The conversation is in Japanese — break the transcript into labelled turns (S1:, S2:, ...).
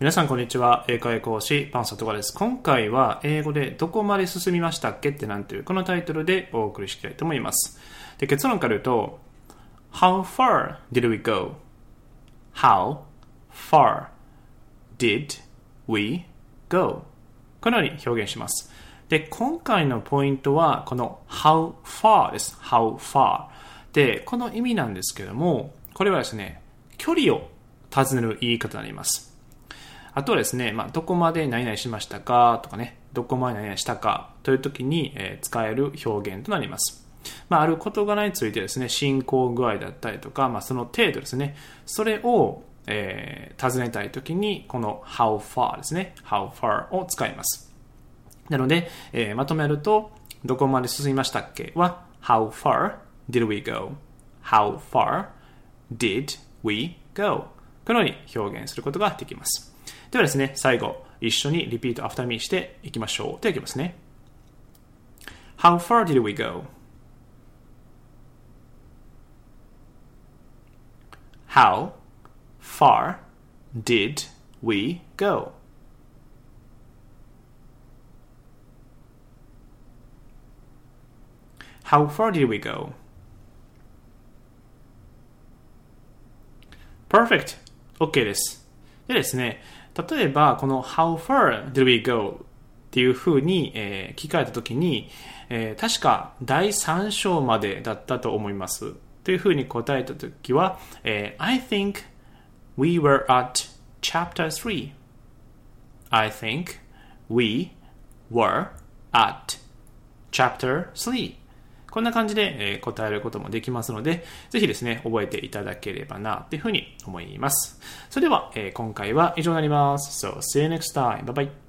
S1: 皆さんこんにちは。英会講師、パンサトガです。今回は英語でどこまで進みましたっけってなんていうこのタイトルでお送りしたいと思います。で結論から言うと、How far did we go?How far did we go? このように表現します。で、今回のポイントはこの How far です。How far。で、この意味なんですけども、これはですね、距離を尋ねる言い方になります。あとはですね、まあ、どこまで何々しましたかとかね、どこまで何々したかという時に、え、使える表現となります。まあ、ある事柄についてですね、進行具合だったりとか、まあ、その程度ですね、それを、えー、尋ねたい時に、この how far ですね、how far を使います。なので、えー、まとめると、どこまで進みましたっけは、how far did we go?how far did we go? このように表現することができます。ではですね、最後、一緒に repeat after me していきましょう。ではいきますね。How far did we go? How far did we go? How far did we go? Perfect! OK です。でですね、例えば、この How far did we go? っていうふうに、えー、聞かれたときに、えー、確か第3章までだったと思います。というふうに答えたときは、えー、I think we were at chapter 3. I think we were at chapter 3. こんな感じで、え答えることもできますので、ぜひですね、覚えていただければな、というふうに思います。それでは、え今回は以上になります。So, see you next time. Bye bye.